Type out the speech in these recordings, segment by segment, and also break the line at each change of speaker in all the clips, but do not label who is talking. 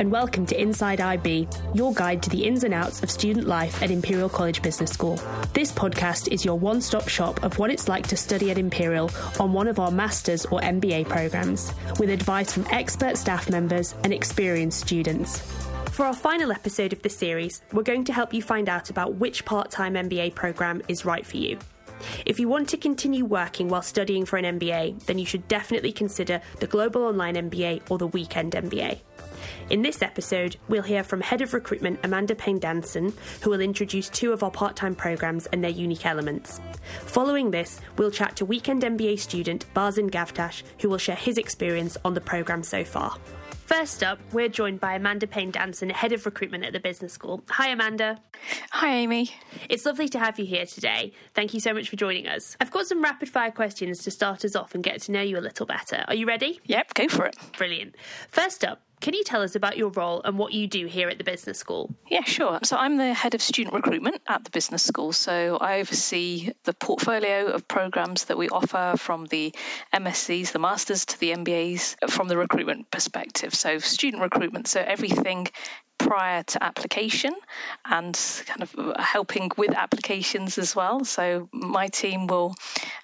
and welcome to Inside IB, your guide to the ins and outs of student life at Imperial College Business School. This podcast is your one stop shop of what it's like to study at Imperial on one of our master's or MBA programs, with advice from expert staff members and experienced students. For our final episode of the series, we're going to help you find out about which part time MBA program is right for you. If you want to continue working while studying for an MBA, then you should definitely consider the Global Online MBA or the Weekend MBA. In this episode, we'll hear from Head of Recruitment Amanda Payne Danson, who will introduce two of our part time programmes and their unique elements. Following this, we'll chat to Weekend MBA student Barzin Gavtash, who will share his experience on the programme so far. First up, we're joined by Amanda Payne Danson, Head of Recruitment at the Business School. Hi, Amanda.
Hi, Amy.
It's lovely to have you here today. Thank you so much for joining us. I've got some rapid fire questions to start us off and get to know you a little better. Are you ready?
Yep, go for it.
Brilliant. First up, can you tell us about your role and what you do here at the business school?
Yeah, sure. So I'm the head of student recruitment at the business school. So I oversee the portfolio of programs that we offer from the MSCs, the masters to the MBAs from the recruitment perspective. So student recruitment, so everything prior to application and kind of helping with applications as well. So my team will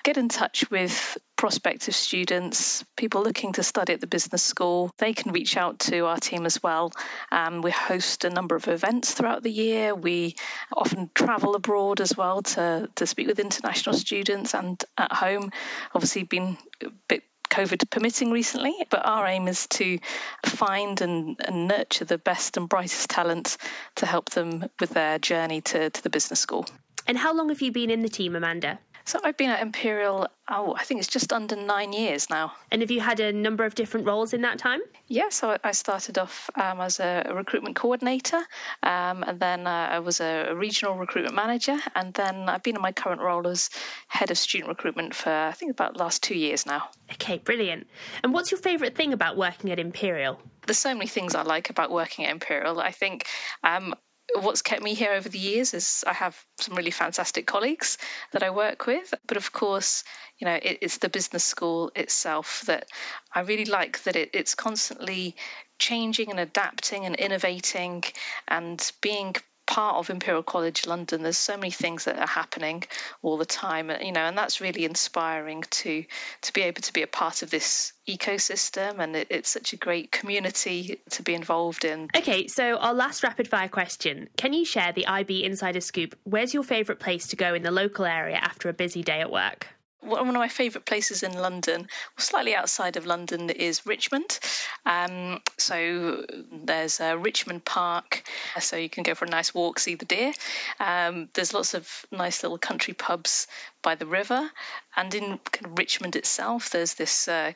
get in touch with prospective students, people looking to study at the business school. They can reach out to our team as well. Um, we host a number of events throughout the year. We often travel abroad as well to, to speak with international students and at home. Obviously, been a bit COVID permitting recently, but our aim is to find and, and, nurture the best and brightest talent to help them with their journey to, to the business school.
And how long have you been in the team, Amanda?
So I've been at Imperial, oh, I think it's just under nine years now.
And have you had a number of different roles in that time?
Yeah, so I started off um, as a, recruitment coordinator, um, and then uh, I was a, regional recruitment manager, and then I've been in my current role as head of student recruitment for I think about the last two years now.
Okay, brilliant. And what's your favourite thing about working at Imperial?
There's so many things I like about working at Imperial. I think um, what's kept me here over the years is I have some really fantastic colleagues that I work with. But of course, you know, it, it's the business school itself that I really like that it, it's constantly changing and adapting and innovating and being part of Imperial College London, there's so many things that are happening all the time, you know, and that's really inspiring to to be able to be a part of this ecosystem, and it, it's such a great community to be involved in.
Okay, so our last rapid fire question: Can you share the IB Insider Scoop? Where's your favourite place to go in the local area after a busy day at work?
One of my favourite places in London, slightly outside of London, is Richmond. Um, so there's a Richmond Park, so you can go for a nice walk, see the deer. Um, there's lots of nice little country pubs by the river, and in Richmond itself, there's this uh,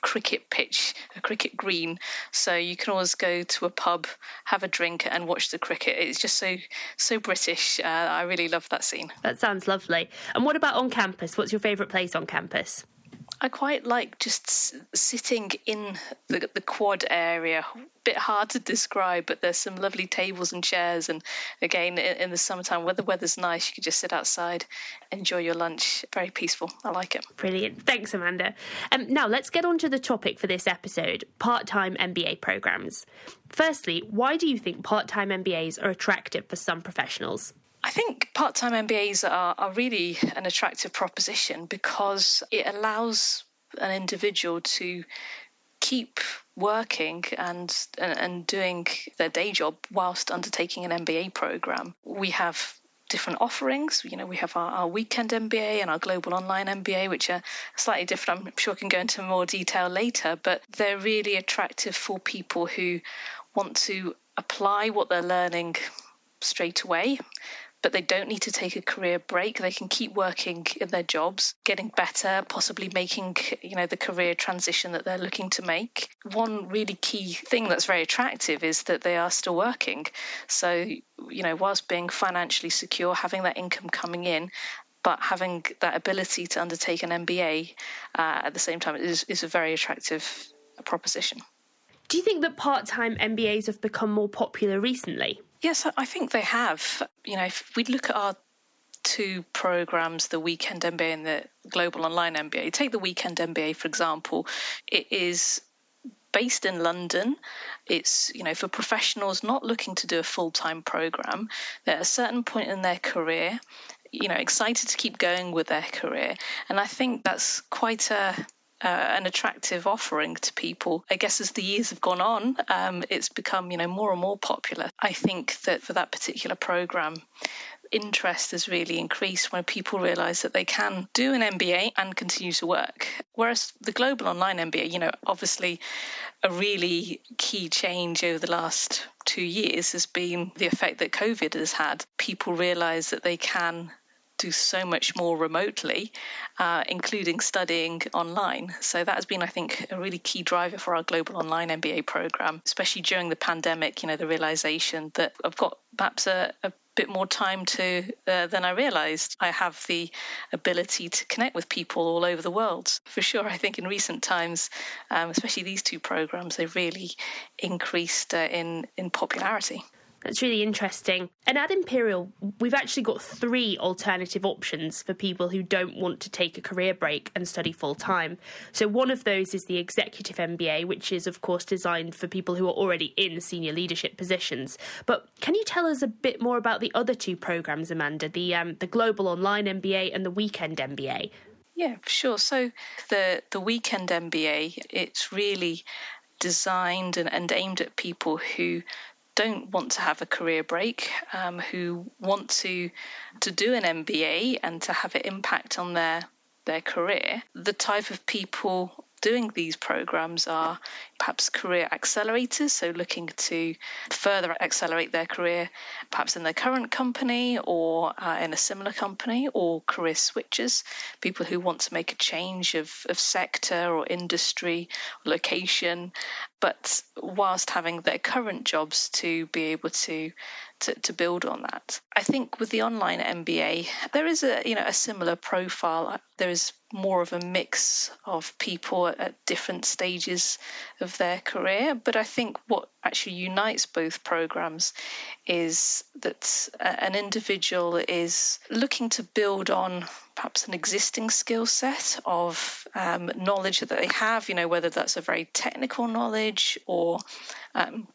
cricket pitch, a cricket green. So you can always go to a pub, have a drink, and watch the cricket. It's just so so British. Uh, I really love that scene.
That sounds lovely. And what about on campus? What's your favourite place on campus?
I quite like just sitting in the, the quad area. A Bit hard to describe, but there's some lovely tables and chairs. And again, in, in the summertime, where the weather's nice, you can just sit outside, enjoy your lunch. Very peaceful. I like it.
Brilliant. Thanks, Amanda. Um, now, let's get on to the topic for this episode part time MBA programs. Firstly, why do you think part time MBAs are attractive for some professionals?
I think part time MBAs are, are really an attractive proposition because it allows an individual to keep working and and doing their day job whilst undertaking an MBA program. We have different offerings. You know, we have our, our, weekend MBA and our global online MBA, which are slightly different. I'm sure I can go into more detail later, but they're really attractive for people who want to apply what they're learning straight away but they don't need to take a career break. They can keep working in their jobs, getting better, possibly making, you know, the career transition that they're looking to make. One really key thing that's very attractive is that they are still working. So, you know, whilst being financially secure, having that income coming in, but having that ability to undertake an MBA uh, at the same time is, is a very attractive proposition.
Do you think that part time MBAs have become more popular recently?
Yes, I think they have. You know, if we look at our two programs, the Weekend MBA and the Global Online MBA, take the Weekend MBA, for example, it is based in London. It's, you know, for professionals not looking to do a full time program. They're at a certain point in their career, you know, excited to keep going with their career. And I think that's quite a uh, an attractive offering to people. I guess as the years have gone on, um, it's become you know more and more popular. I think that for that particular program, interest has really increased when people realize that they can do an MBA and continue to work. Whereas the global online MBA, you know, obviously a really key change over the last two years has been the effect that COVID has had. People realize that they can do so much more remotely, uh, including studying online. So that has been, I think, a really key driver for our global online MBA program, especially during the pandemic. You know, the realization that I've got perhaps a, a bit more time to uh, than I realized. I have the ability to connect with people all over the world. For sure, I think in recent times, um, especially these two programs, they've really increased uh, in in popularity.
That's really interesting. And at Imperial, we've actually got three alternative options for people who don't want to take a career break and study full time. So, one of those is the Executive MBA, which is, of course, designed for people who are already in senior leadership positions. But can you tell us a bit more about the other two programs, Amanda, the, um, the Global Online MBA and the Weekend MBA?
Yeah, sure. So, the, the Weekend MBA, it's really designed and, and aimed at people who don't want to have a career break, um, who want to to do an MBA and to have it impact on their their career. The type of people doing these programs are perhaps career accelerators, so looking to further accelerate their career, perhaps in their current company or uh, in a similar company, or career switchers, people who want to make a change of, of sector or industry, or location, but whilst having their current jobs to be able to to, to build on that. I think with the online MBA, there is a you know a similar profile. There is more of a mix of people at different stages of their career. But I think what actually unites both programs is that an individual is looking to build on perhaps an existing skill set of um, knowledge that they have, you know, whether that's a very technical knowledge or um,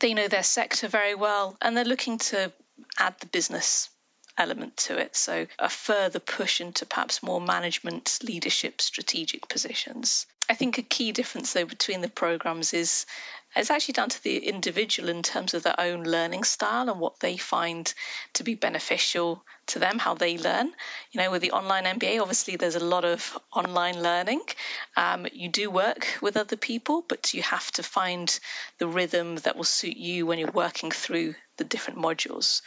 they know their sector very well and they're looking to add the business element to it. So, a further push into perhaps more management, leadership, strategic positions. I think a key difference, though, between the programs is it's actually down to the individual in terms of their own learning style and what they find to be beneficial to them, how they learn. You know, with the online MBA, obviously there's a lot of online learning. Um, you do work with other people, but you have to find the rhythm that will suit you when you're working through the different modules.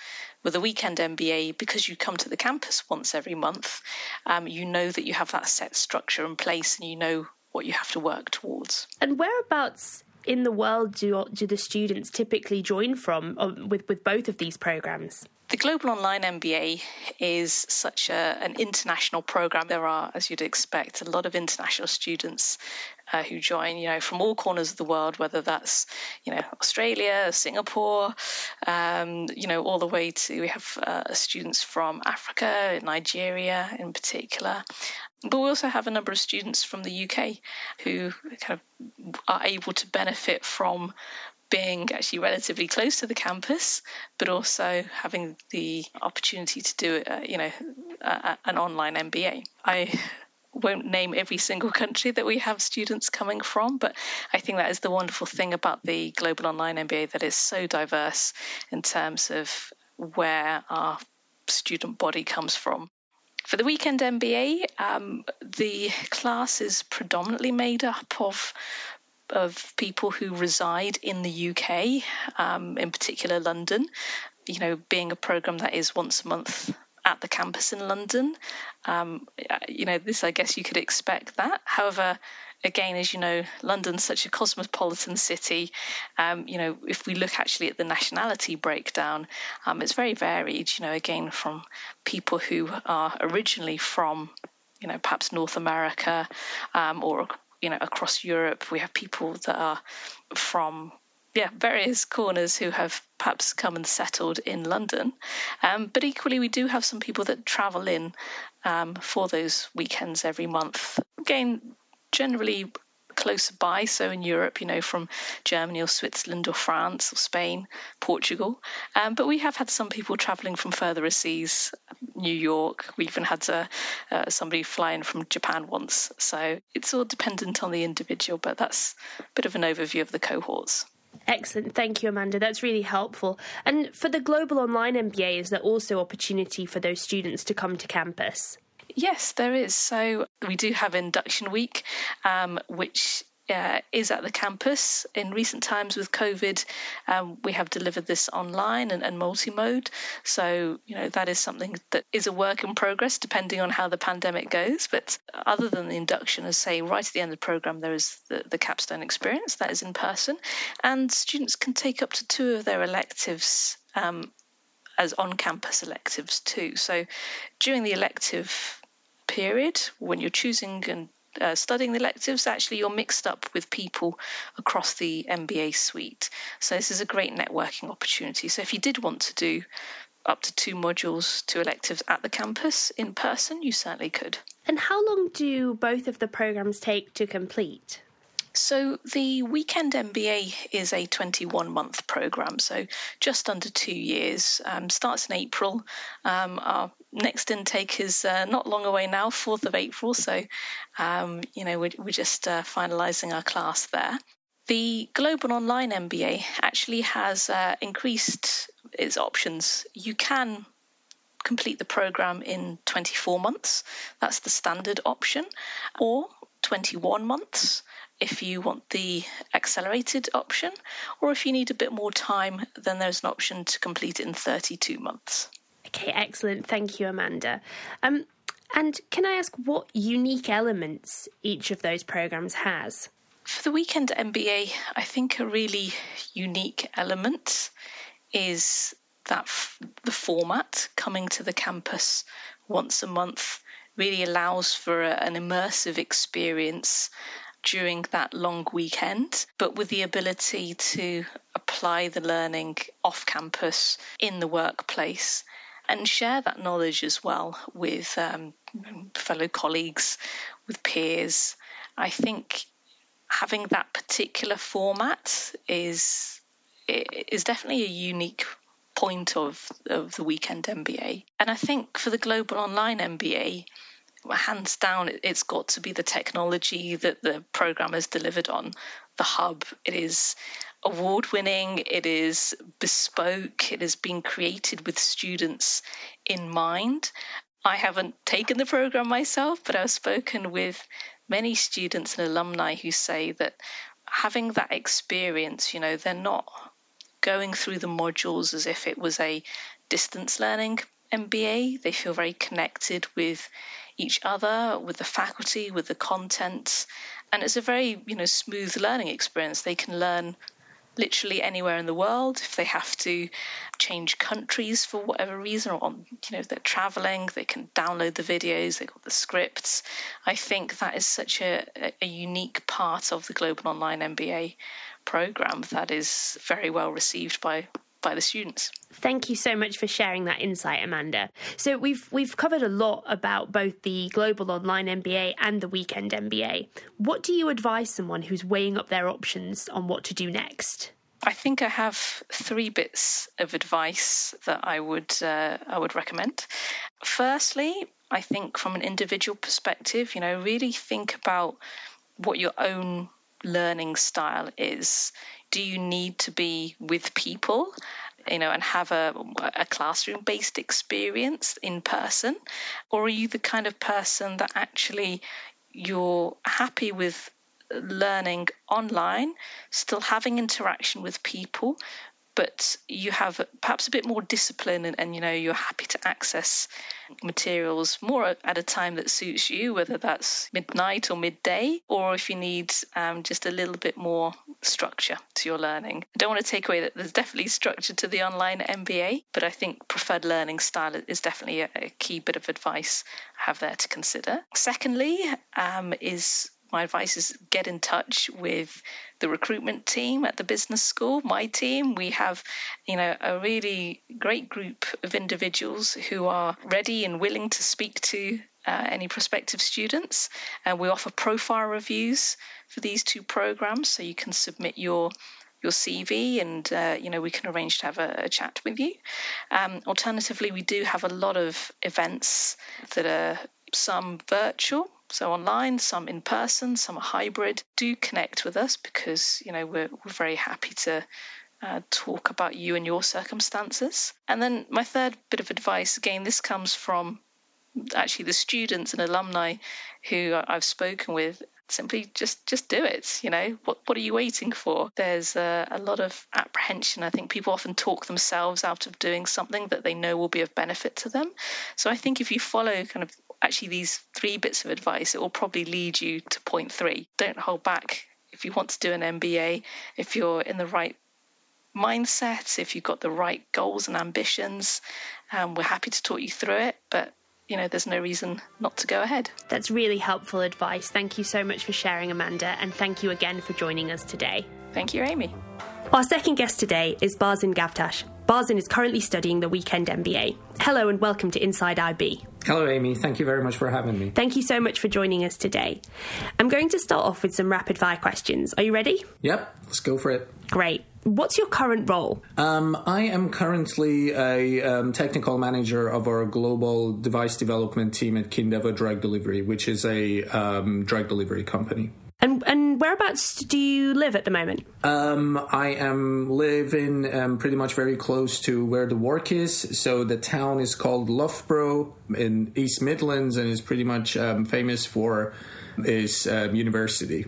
With a weekend MBA, because you come to the campus once every month, um, you know that you have that set structure in place and you know what you have to work towards.
And whereabouts in the world do do the students typically join from um, with with both of these programs?
The Global Online MBA is such a, an international program. There are, as you'd expect, a lot of international students uh, who join, you know, from all corners of the world, whether that's, you know, Australia, Singapore, um, you know, all the way to, we have uh, students from Africa, Nigeria in particular. But we also have a number of students from the UK who kind of are able to benefit from being actually relatively close to the campus, but also having the opportunity to do, uh, you know, an online MBA. I won't name every single country that we have students coming from, but I think that is the wonderful thing about the Global Online MBA that is so diverse in terms of where our student body comes from. For the weekend MBA, um, the class is predominantly made up of of people who reside in the UK, um, in particular London. You know, being a program that is once a month at the campus in London, um, you know, this I guess you could expect that. However, again, as you know, London's such a cosmopolitan city. Um, you know, if we look actually at the nationality breakdown, um, it's very varied. You know, again, from people who are originally from, you know, perhaps North America um, or you know across Europe. We have people that are from yeah various corners who have perhaps come and settled in London, um, but equally we do have some people that travel in um, for those weekends every month. Again, generally closer by, so in Europe, you know, from Germany or Switzerland or France or Spain, Portugal. Um, but we have had some people traveling from further seas, New York. We even had uh, uh, somebody flying from Japan once. So it's all dependent on the individual, but that's a bit of an overview of the cohorts.
Excellent. Thank you, Amanda. That's really helpful. And for the Global Online MBA, is there also opportunity for those students to come to campus?
Yes, there is. So we do have Induction Week, um, which uh, is at the campus. In recent times with COVID, um, we have delivered this online and, and multi-mode. So, you know, that is something that is a work in progress depending on how the pandemic goes. But other than the induction, as say, right at the end of the program, there is the, the capstone experience that is in person. And students can take up to two of their electives um, as on campus electives too. So during the elective period, when you're choosing and uh, studying the electives, actually you're mixed up with people across the MBA suite. So this is a great networking opportunity. So if you did want to do up to two modules, two electives at the campus in person, you certainly could.
And how long do both of the programs take to complete?
So, the Weekend MBA is a 21 month program, so just under two years. Um, starts in April. Um, our next intake is uh, not long away now, 4th of April, so um, you know we're, we're just uh, finalising our class there. The Global Online MBA actually has uh, increased its options. You can complete the program in 24 months, that's the standard option, or 21 months if you want the accelerated option, or if you need a bit more time, then there's an option to complete it in 32 months.
Okay, excellent. Thank you, Amanda. Um, and can I ask what unique elements each of those programs has?
For the Weekend MBA, I think a really unique element is that f- the format coming to the campus once a month really allows for a, an immersive experience during that long weekend, but with the ability to apply the learning off campus in the workplace and share that knowledge as well with um, fellow colleagues, with peers. I think having that particular format is is definitely a unique point of, of the weekend MBA. And I think for the global online MBA, hands down, it's got to be the technology that the program has delivered on. The hub, it is award winning, it is bespoke, it has been created with students in mind. I haven't taken the program myself, but I've spoken with many students and alumni who say that having that experience, you know, they're not going through the modules as if it was a distance learning MBA. They feel very connected with each other, with the faculty, with the content, and it's a very you know smooth learning experience. They can learn literally anywhere in the world. If they have to change countries for whatever reason, or on, you know, they're traveling, they can download the videos, they've got the scripts. I think that is such a, a unique part of the Global Online MBA program that is very well received by by the students.
Thank you so much for sharing that insight, Amanda. So we've we've covered a lot about both the global online MBA and the weekend MBA. What do you advise someone who's weighing up their options on what to do next?
I think I have three bits of advice that I would uh, I would recommend. Firstly, I think from an individual perspective, you know, really think about what your own learning style is do you need to be with people you know and have a, a classroom based experience in person? Or are you the kind of person that actually you're happy with learning online still having interaction with people but you have perhaps a bit more discipline and, and, you know you're happy to access materials more at a time that suits you whether that's midnight or midday or if you need um, just a little bit more structure to your learning. I don't want to take away that there's definitely structure to the online mba but i think preferred learning style is definitely a, a key bit of advice i have there to consider. Secondly um, is my advice is get in touch with the recruitment team at the business school, my team. We have, you know, a really great group of individuals who are ready and willing to speak to uh, any prospective students. And we offer profile reviews for these two programs, so you can submit your your CV, and uh, you know we can arrange to have a, a chat with you. Um, alternatively, we do have a lot of events that are some virtual, so online, some in person, some are hybrid. Do connect with us because you know we're we're very happy to. Uh, talk about you and your circumstances. And then my third bit of advice again, this comes from actually the students and alumni who I've spoken with simply just just do it you know what what are you waiting for there's a, a, lot of apprehension i think people often talk themselves out of doing something that they know will be of benefit to them so i think if you follow kind of actually these three bits of advice it will probably lead you to point three don't hold back if you want to do an mba if you're in the right mindset if you've got the right goals and ambitions um, we're happy to talk you through it but you know, there's no reason not to go ahead.
That's really helpful advice. Thank you so much for sharing, Amanda, and thank you again for joining us today.
Thank you, Amy.
Our second guest today is Barzin Gavtash. Barzin is currently studying the Weekend MBA. Hello and welcome to Inside IB.
Hello, Amy. Thank you very much for having me.
Thank you so much for joining us today. I'm going to start off with some rapid fire questions. Are you ready?
Yep, let's go for it.
Great. What's your current role?
Um, I am currently a um, technical manager of our global device development team at Kindeva Drug Delivery, which is a um, drug delivery company.
And, and whereabouts do you live at the moment?
Um, I am living um, pretty much very close to where the work is. So the town is called Loughborough in East Midlands and is pretty much um, famous for its university.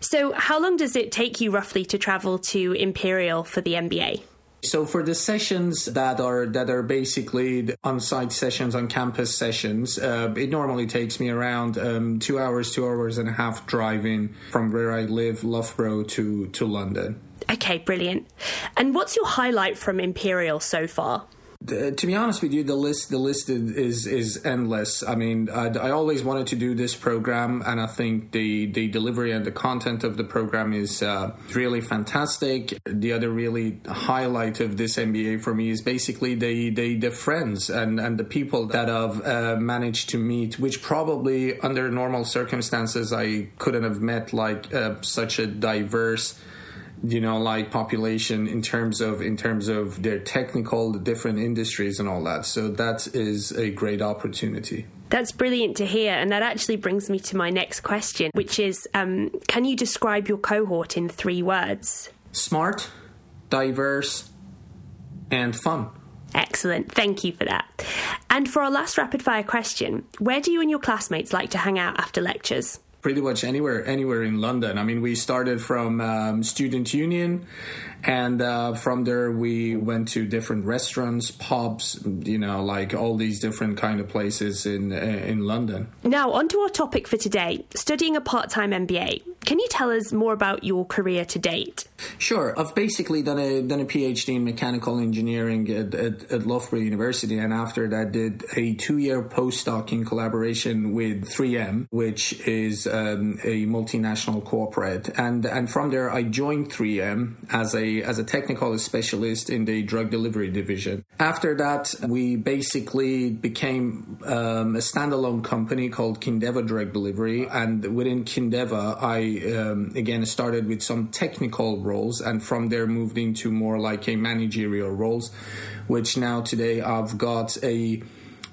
So, how long does it take you roughly to travel to Imperial for the MBA?
So for the sessions that are that are basically on-site sessions, on campus sessions, uh, it normally takes me around um, two hours, two hours and a half driving from where I live, Loughborough, to to London.
Okay, brilliant. And what's your highlight from Imperial so far?
To be honest with you, the list the list is is endless. I mean, I, I, always wanted to do this program, and I think the the delivery and the content of the program is uh, really fantastic. The other really highlight of this MBA for me is basically the the, the friends and and the people that I've uh, managed to meet, which probably under normal circumstances I couldn't have met like uh, such a diverse you know like population in terms of in terms of their technical the different industries and all that so that is a great opportunity
that's brilliant to hear and that actually brings me to my next question which is um, can you describe your cohort in three words
smart diverse and fun
Excellent. Thank you for that. And for our last rapid fire question, where do you and your classmates like to hang out after lectures?
Pretty much anywhere anywhere in London. I mean, we started from um, Student Union, and uh, from there we went to different restaurants, pubs, you know, like all these different kind of places in uh, in London.
Now, on to our topic for today: studying a part-time MBA. Can you tell us more about your career to date?
Sure. I've basically done a done a PhD in mechanical engineering at, at, at Loughborough University, and after that, did a two year postdoc in collaboration with 3M, which is um, a multinational corporate. And and from there, I joined 3M as a as a technical specialist in the drug delivery division. After that, we basically became um, a standalone company called Kindeva Drug Delivery, and within Kindeva, I um, again started with some technical roles, and from there moved into more like a managerial roles, which now today I've got a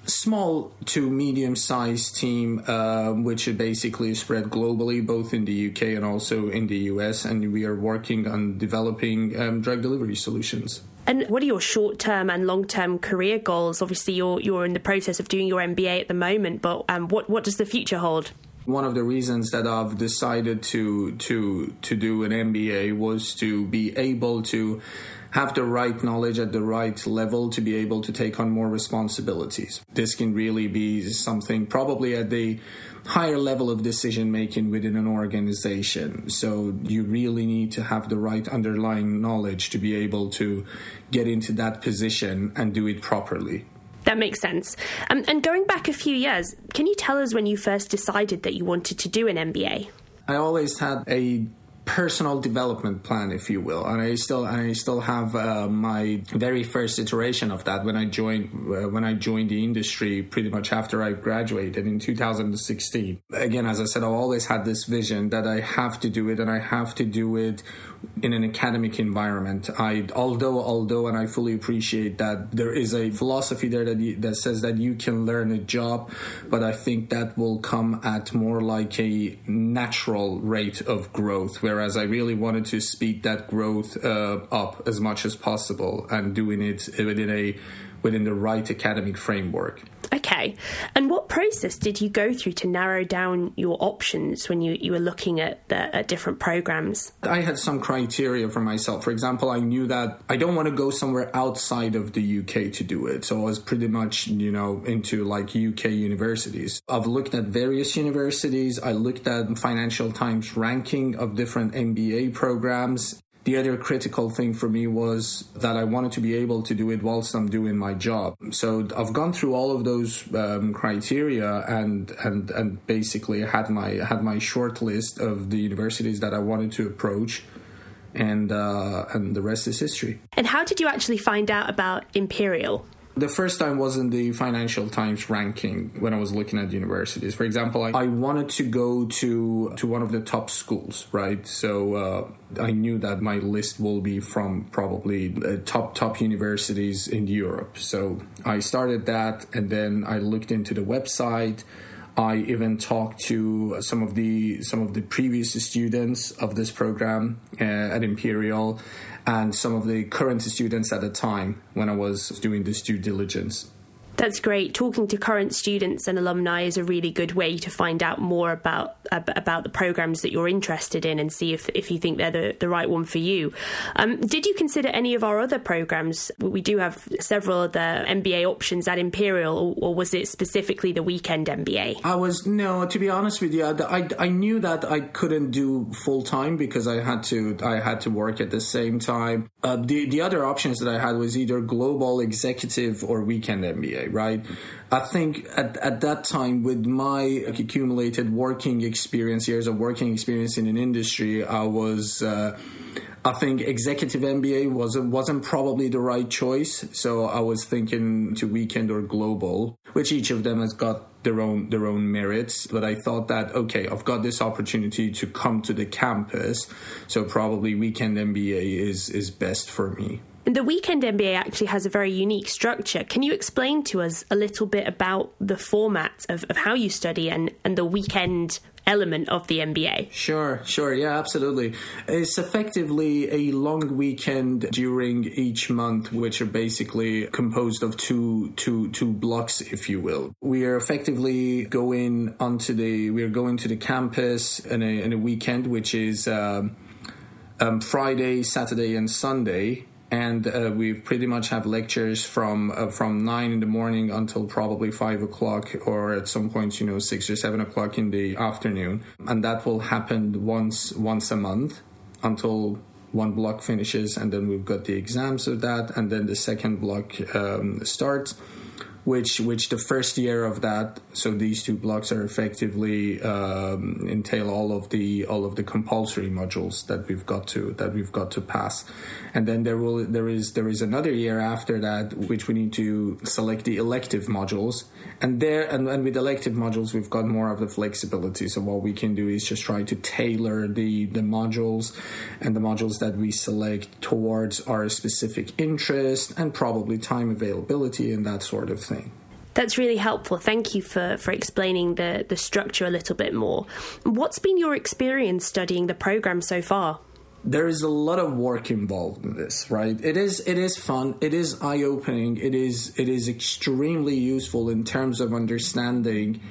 small to medium sized team, uh, which is basically spread globally, both in the UK and also in the US. And we are working on developing um, drug delivery solutions.
And what are your short term and long term career goals? Obviously, you're, you're in the process of doing your MBA at the moment, but um, what, what does the future hold?
One of the reasons that I've decided to to to do an MBA was to be able to have the right knowledge at the right level to be able to take on more responsibilities. This can really be something probably at the higher level of decision making within an organization. So you really need to have the right underlying knowledge to be able to get into that position and do it properly.
That makes sense. Um, and going back a few years, can you tell us when you first decided that you wanted to do an MBA?
I always had a personal development plan, if you will. And I still I still have uh, my very first iteration of that when I joined uh, when I joined the industry, pretty much after I graduated in 2016. Again, as I said, I've always had this vision that I have to do it, and I have to do it in an academic environment. I although although and I fully appreciate that there is a philosophy there that you, that says that you can learn a job, but I think that will come at more like a natural rate of growth. Whereas I really wanted to speed that growth uh, up as much as possible and doing it within a within the right academic framework.
Okay. And what process did you go through to narrow down your options when you, you were looking at, the, at different programs?
I had some criteria for myself. For example, I knew that I don't want to go somewhere outside of the UK to do it. So I was pretty much, you know, into like UK universities. I've looked at various universities. I looked at Financial Times ranking of different MBA programs the other critical thing for me was that I wanted to be able to do it whilst I'm doing my job. So I've gone through all of those um, criteria and and and basically had my had my short list of the universities that I wanted to approach and uh, and the rest is history.
And how did you actually find out about Imperial?
The first time was in the Financial Times ranking when I was looking at universities. For example, I, I wanted to go to to one of the top schools, right? So uh, I knew that my list will be from probably uh, top top universities in Europe. So I started that, and then I looked into the website. I even talked to some of the some of the previous students of this program uh, at Imperial and some of the current students at the time when I was doing this due diligence.
That's great. Talking to current students and alumni is a really good way to find out more about about the programs that you're interested in and see if, if you think they're the, the right one for you. Um, did you consider any of our other programs? We do have several other MBA options at Imperial, or, or was it specifically the weekend MBA?
I was no. To be honest with you, I, I, I knew that I couldn't do full time because I had to I had to work at the same time. Uh, the the other options that I had was either global executive or weekend MBA right? I think at, at that time, with my accumulated working experience, years of working experience in an industry, I was. Uh, I think executive MBA wasn't wasn't probably the right choice. So I was thinking to weekend or global, which each of them has got their own their own merits. But I thought that okay, I've got this opportunity to come to the campus, so probably weekend MBA is is best for me.
The weekend MBA actually has a very unique structure. Can you explain to us a little bit about the format of, of how you study and, and the weekend element of the MBA?
Sure, sure. Yeah, absolutely. It's effectively a long weekend during each month, which are basically composed of two, two, two blocks, if you will. We are effectively going onto the, we are going to the campus in a, in a weekend, which is um, um, Friday, Saturday, and Sunday and uh, we pretty much have lectures from uh, from nine in the morning until probably five o'clock, or at some point, you know, six or seven o'clock in the afternoon, and that will happen once once a month until one block finishes, and then we've got the exams of that, and then the second block um, starts which which the first year of that so these two blocks are effectively um, entail all of the all of the compulsory modules that we've got to that we've got to pass. And then there will there is there is another year after that which we need to select the elective modules. And there and, and with elective modules we've got more of the flexibility. So what we can do is just try to tailor the the modules and the modules that we select towards our specific interest and probably time availability and that sort of thing
that's really helpful. Thank you for, for explaining the, the structure a little bit more. What's been your experience studying the program so far?
there is a lot of work involved in this right it is it is fun it is eye opening it is it is extremely useful in terms of understanding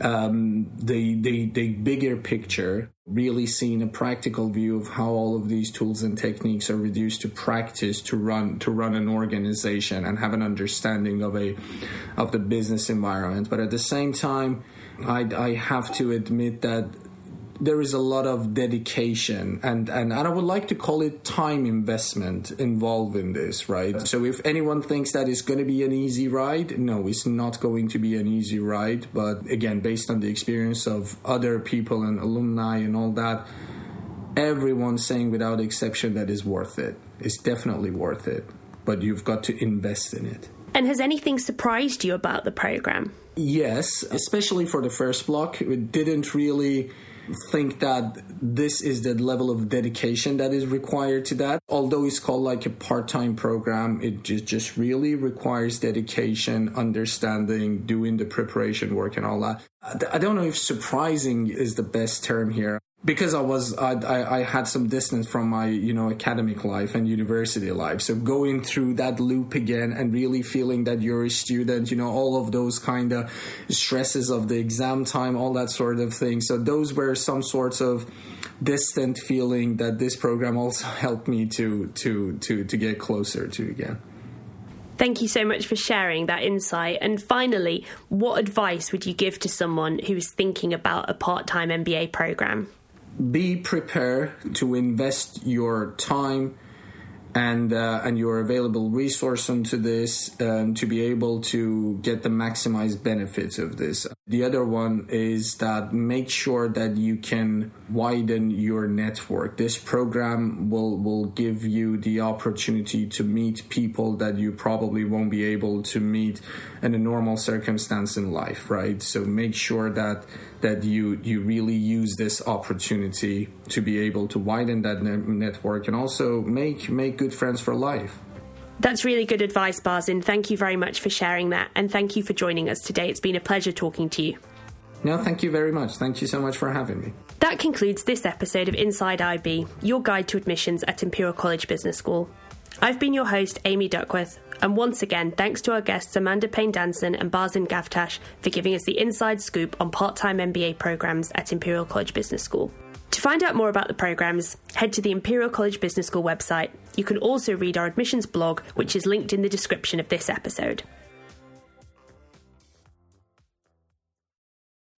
um, the, the the bigger picture really seeing a practical view of how all of these tools and techniques are reduced to practice to run to run an organization and have an understanding of a of the business environment. But at the same time I, I have to admit that there is a lot of dedication and, and, and I would like to call it time investment involved in this, right? So if anyone thinks that it's going to be an easy ride, no, it's not going to be an easy ride. But again, based on the experience of other people and alumni and all that, everyone's saying without exception that is worth it. It's definitely worth it, but you've got to invest in it.
And has anything surprised you about the program?
Yes, especially for the first block. It didn't really think that this is the level of dedication that is required to that. Although it's called like a part time program, it just, just really requires dedication, understanding, doing the preparation work, and all that. I don't know if surprising is the best term here because I was I, I, I, had some distance from my you know academic life and university life, so going through that loop again and really feeling that you're a student, you know, all of those kind of stresses of the exam time, all that sort of thing. So those were some sorts of distant feeling that this program also helped me to to to to get closer to again.
Thank you so much for sharing that insight. And finally, what advice would you give to someone who is thinking about a part time MBA program?
Be prepared to invest your time and uh, and your available resource into this um, to be able to get the maximized benefits of this. The other one is that make sure that you can widen your network. This program will will give you the opportunity to meet people that you probably won't be able to meet in a normal circumstance in life, right? So make sure that that you you really use this opportunity to be able to widen that ne- network and also make make good friends for life.
That's really good advice, Barzin. Thank you very much for sharing that, and thank you for joining us today. It's been a pleasure talking to you.
No, thank you very much. Thank you so much for having me.
That concludes this episode of Inside IB, your guide to admissions at Imperial College Business School. I've been your host, Amy Duckworth, and once again, thanks to our guests Amanda Payne Danson and Barzin Gavtash for giving us the inside scoop on part time MBA programs at Imperial College Business School. To find out more about the programs, head to the Imperial College Business School website. You can also read our admissions blog, which is linked in the description of this episode.